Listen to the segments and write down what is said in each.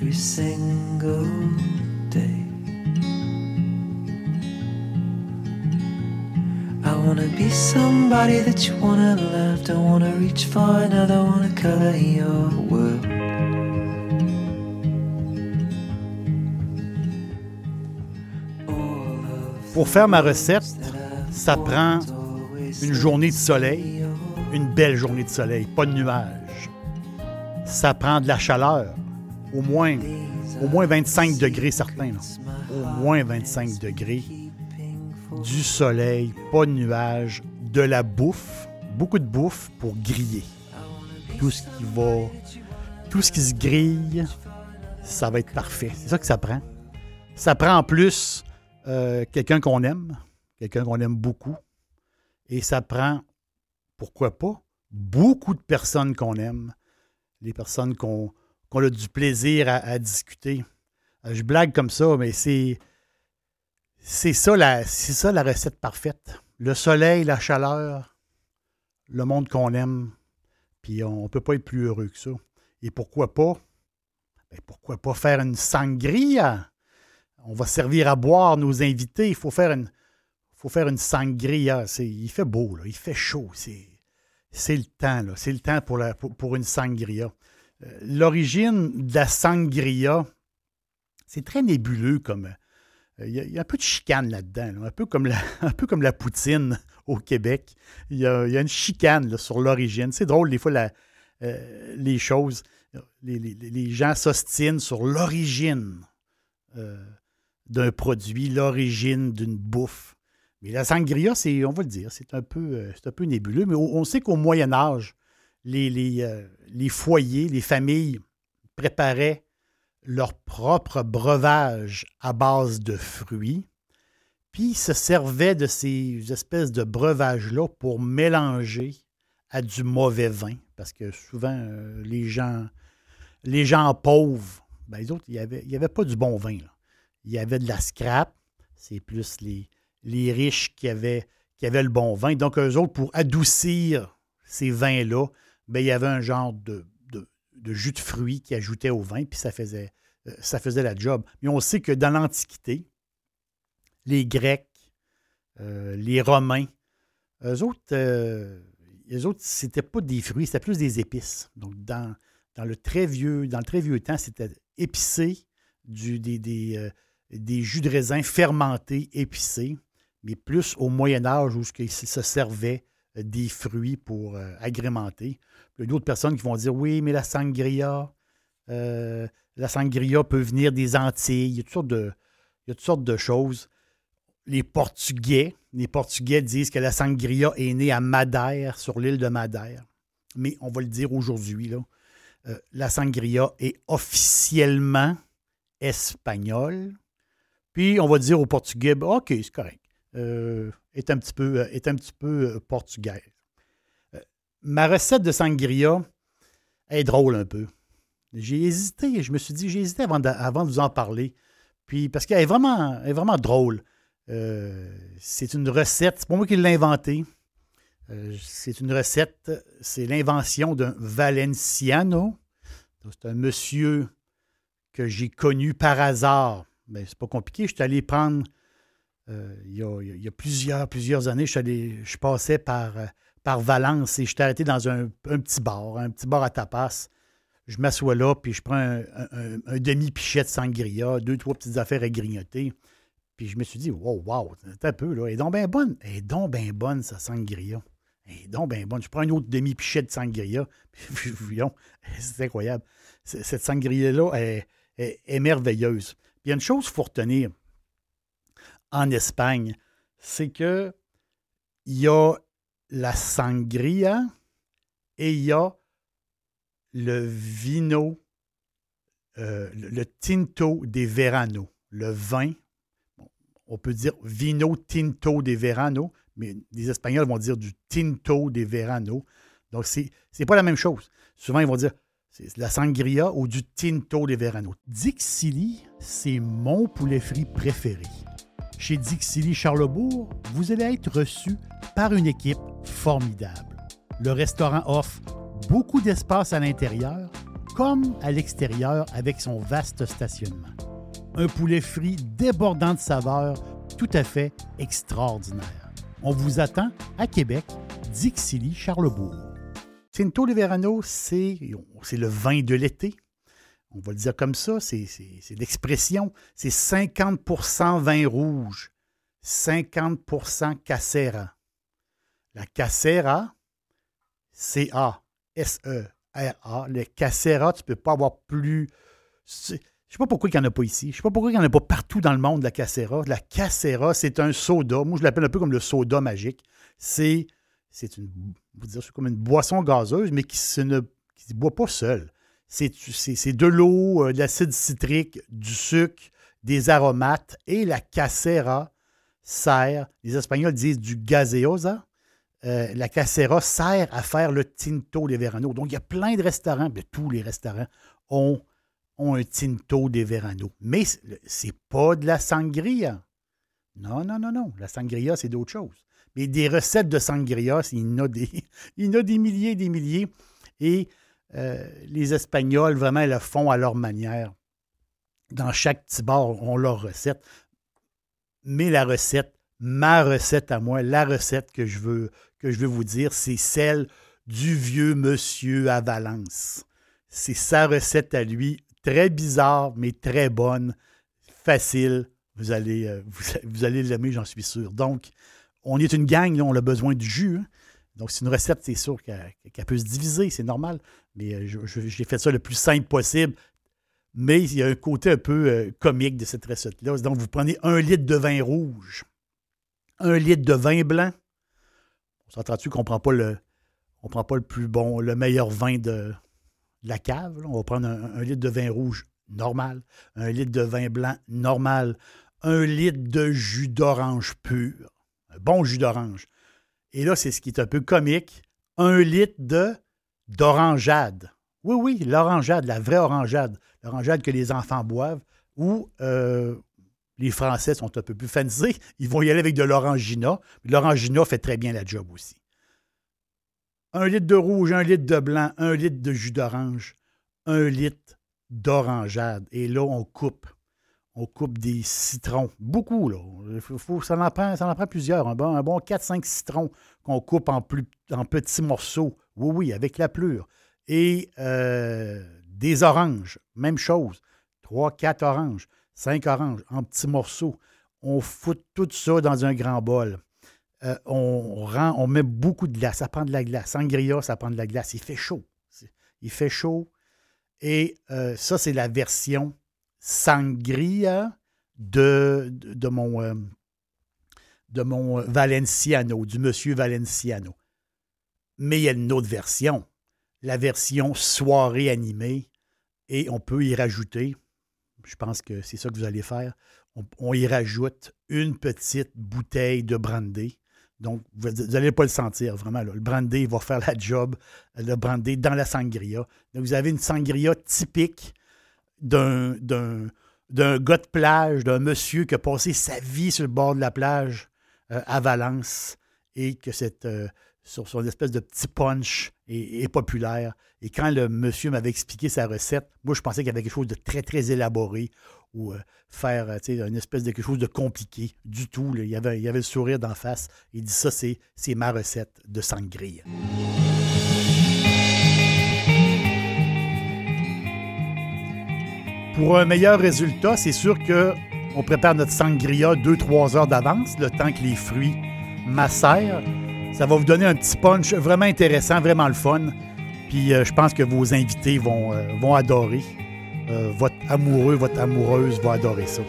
Every single day. I wanna be somebody that you wanna love. Don't wanna reach far another, wanna color your world. Pour faire ma recette, ça prend une journée de soleil, une belle journée de soleil, pas de nuages. Ça prend de la chaleur, au moins, au moins 25 degrés certains. Au moins 25 degrés. Du soleil, pas de nuages, de la bouffe, beaucoup de bouffe pour griller. Tout ce qui va, tout ce qui se grille, ça va être parfait. C'est ça que ça prend. Ça prend en plus euh, quelqu'un qu'on aime, quelqu'un qu'on aime beaucoup. Et ça prend, pourquoi pas, beaucoup de personnes qu'on aime, les personnes qu'on a du plaisir à, discuter. Euh, je blague comme ça, mais c'est. C'est ça, la, ça la recette parfaite. Le soleil, la chaleur, le monde qu'on aime, puis on ne peut pas être plus heureux que ça. Et pourquoi pas? Ben, pourquoi pas faire une sangria? On va servir à boire nos invités. Il faut faire une, faut faire une sangria. Il fait beau, il fait chaud. C'est le temps. C'est le temps pour, la, pour, une sangria. Euh, l'origine de la sangria, c'est très nébuleux comme. Euh, il y, a, un peu de chicane là-dedans, un, peu comme la, poutine au Québec. Il y a, une chicane sur l'origine. C'est drôle, des fois, euh, les choses. Les, gens s'ostinent sur l'origine d'un produit, l'origine d'une bouffe. Mais la sangria, c'est, on va le dire, c'est euh, un peu nébuleux. Mais on sait qu'au Moyen Âge, euh, les, foyers, les familles préparaient leur propre breuvage à base de fruits, puis se servaient de ces espèces de breuvages-là pour mélanger à du mauvais vin. Parce que souvent, euh, les, gens, les gens pauvres, ben, les autres, il n'y avait, y avait pas du bon vin. Là il y avait de la scrap. C'est plus les, les riches qui avaient, qui avaient le bon vin. Donc, eux autres, pour adoucir ces vins-là, ben, il y avait un genre de, jus de fruits qui ajoutait au vin, puis ça faisait, euh, ça faisait la job. Mais on sait que dans l'Antiquité, les Grecs, euh, les Romains, eux autres, euh, eux autres, c'était pas des fruits, c'était plus des épices. Donc, dans, le très vieux, dans le très vieux temps, c'était épicé, du, des, des, des jus de raisin fermentés, épicés, mais plus au Moyen Âge où il se servait euh, des fruits pour euh, agrémenter. Il y a d'autres personnes qui vont dire oui, mais la sangria, euh, la sangria peut venir des Antilles. Il y a toutes sortes de, choses. Les Portugais, les Portugais disent que la sangria est née à Madère, sur l'île de Madère. Mais on va le dire aujourd'hui, là, la sangria est officiellement espagnole. Puis on va dire au portugais, ben, OK, c'est correct. Euh, est un petit peu, euh, est euh, portugaise. ma recette de sangria est drôle un peu. J'ai hésité, je me suis dit, j'ai hésité avant de, de vous en parler. Puis parce qu'elle est vraiment, drôle. c'est une recette, c'est pas moi qui l'ai inventée. c'est une recette, c'est l'invention d'un Valenciano. C'est un monsieur que j'ai connu par hasard ben, c'est pas compliqué. Je suis allé prendre, euh, il, y a, plusieurs, années, je, passais par, euh, Valence et je suis arrêté dans un, petit bar, un petit bar à tapas. Je m'assois là, puis je prends un, demi-pichet de sangria, deux, trois petites affaires à grignoter. Puis je me suis dit, wow, wow, un peu, là. Elle est donc bien bonne. Elle est donc bien bonne, sa sangria. Elle est donc bien bonne. Je prends un autre demi-pichet de sangria. Puis, c'est incroyable. Cette sangria-là est, est merveilleuse il y a une chose qu'il faut retenir. En Espagne, c'est que il y a la sangria et il y a le vino, euh, le tinto des Verano, le vin. on peut dire vino tinto des Verano, mais les Espagnols vont dire du tinto des Verano. Donc, ce n'est pas la même chose. Souvent, ils vont dire c'est la sangria ou du tinto des Verano. Dixili, c'est mon poulet frit préféré. Chez Dixili Charlebourg, vous allez être reçu par une équipe formidable. Le restaurant offre beaucoup d'espace à l'intérieur comme à l'extérieur avec son vaste stationnement. Un poulet frit débordant de saveurs tout à fait extraordinaire. On vous attend à Québec, Dixilly, Charlebourg. Tinto de Verano, c'est le vin de l'été. On va le dire comme ça, c'est l'expression. C'est 50% vin rouge, 50% Casera. La Casera, C-A-S-E-R-A. Le Casera, tu ne peux pas avoir plus. Je ne sais pas pourquoi il n'y en a pas ici. Je ne sais pas pourquoi il n'y en a pas partout dans le monde, la Casera. La Casera, c'est un soda. Moi, je l'appelle un peu comme le soda magique. C'est une, une boisson gazeuse, mais qui ne qui boit pas seul. C'est de l'eau, euh, de l'acide citrique, du sucre, des aromates et la casera sert, les Espagnols disent du gaseosa, euh, la casera sert à faire le tinto de verano. Donc, il y a plein de restaurants, mais tous les restaurants ont, ont un tinto de verano. Mais c'est pas de la sangria. Non, non, non, non. La sangria, c'est d'autres choses. Mais des recettes de sangria, il y en a des, il y en a des milliers et des milliers. Et euh, les Espagnols, vraiment, le font à leur manière. Dans chaque petit bar, ont leur recette. Mais la recette, ma recette à moi, la recette que je veux, que je veux vous dire, c'est celle du vieux monsieur à Valence. C'est sa recette à lui, très bizarre, mais très bonne, facile. Vous allez, euh, vous, allez l'aimer, j'en suis sûr. Donc, on est une gang, on a besoin du jus. Hein. Donc, c'est une recette, c'est sûr qu'elle peut se diviser, c'est normal. Mais euh, j'ai fait ça le plus simple possible. Mais il y a un côté un peu euh, comique de cette recette-là. Donc, vous prenez un litre de vin rouge, un litre de vin blanc. On s'entend-tu qu'on ne prend pas le. Prend pas le plus bon, le meilleur vin de, la cave. On va prendre un, litre de vin rouge normal, un litre de vin blanc normal, un litre de jus d'orange pur, un bon jus d'orange. Et là, c'est ce qui est un peu comique. Un litre de d'orangeade. Oui, oui, l'orangeade, la vraie orangeade. L'orangeade que les enfants boivent ou euh, les Français sont un peu plus fancy. Ils vont y aller avec de l'orangina. L'orangina fait très bien la job aussi. Un litre de rouge, un litre de blanc, un litre de jus d'orange, un litre d'orangeade. Et là, on coupe on coupe des citrons. Beaucoup, là. Faut, ça, en prend, ça en prend plusieurs. Un bon, un bon 4-5 citrons qu'on coupe en, plus, en petits morceaux. Oui, oui, avec la plure. Et euh, des oranges, même chose. 3-4 oranges, 5 oranges en petits morceaux. On fout tout ça dans un grand bol. Euh, on, rend, on met beaucoup de glace. Ça prend de la glace. Sangria, ça prend de la glace. Il fait chaud. Il fait chaud. Et euh, ça, c'est la version sangria de, de, mon, euh, de mon Valenciano, du monsieur Valenciano. Mais il y a une autre version, la version soirée animée, et on peut y rajouter, je pense que c'est ça que vous allez faire, on, y rajoute une petite bouteille de brandy. Donc, vous n'allez pas le sentir, vraiment. Le brandy va faire la job, le brandy dans la sangria. Donc, vous avez une sangria typique d'un, gars de plage, d'un monsieur qui a passé sa vie sur le bord de la plage euh, à Valence et que cette, euh, sur son espèce de petit punch est, populaire. Et quand le monsieur m'avait expliqué sa recette, moi, je pensais qu'il y avait quelque chose de très, très élaboré ou euh, faire une espèce de quelque chose de compliqué du tout. Il, y avait, il avait le sourire d'en face. Il dit ça, c'est, c'est ma recette de sangria. Pour un meilleur résultat, c'est sûr qu'on prépare notre sangria 2-3 heures d'avance, le temps que les fruits macèrent. Ça va vous donner un petit punch vraiment intéressant, vraiment le fun. Puis euh, je pense que vos invités vont, euh, vont adorer. Euh, votre amoureux, votre amoureuse va adorer ça.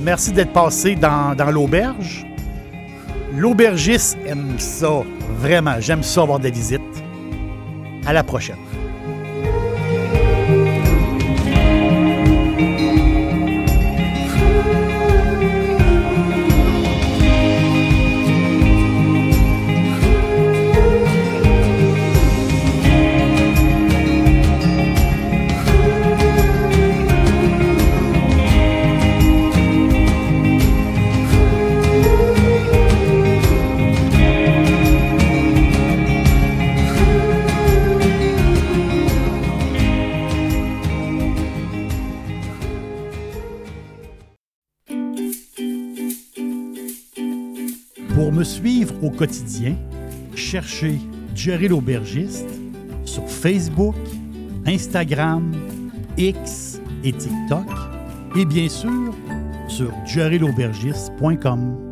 Merci d'être passé dans, dans l'auberge. L'aubergiste aime ça, vraiment. J'aime ça avoir des visites. À la prochaine. Pour me suivre au quotidien, cherchez Jerry l'aubergiste sur Facebook, Instagram, X et TikTok et bien sûr sur jerrylaubergiste.com.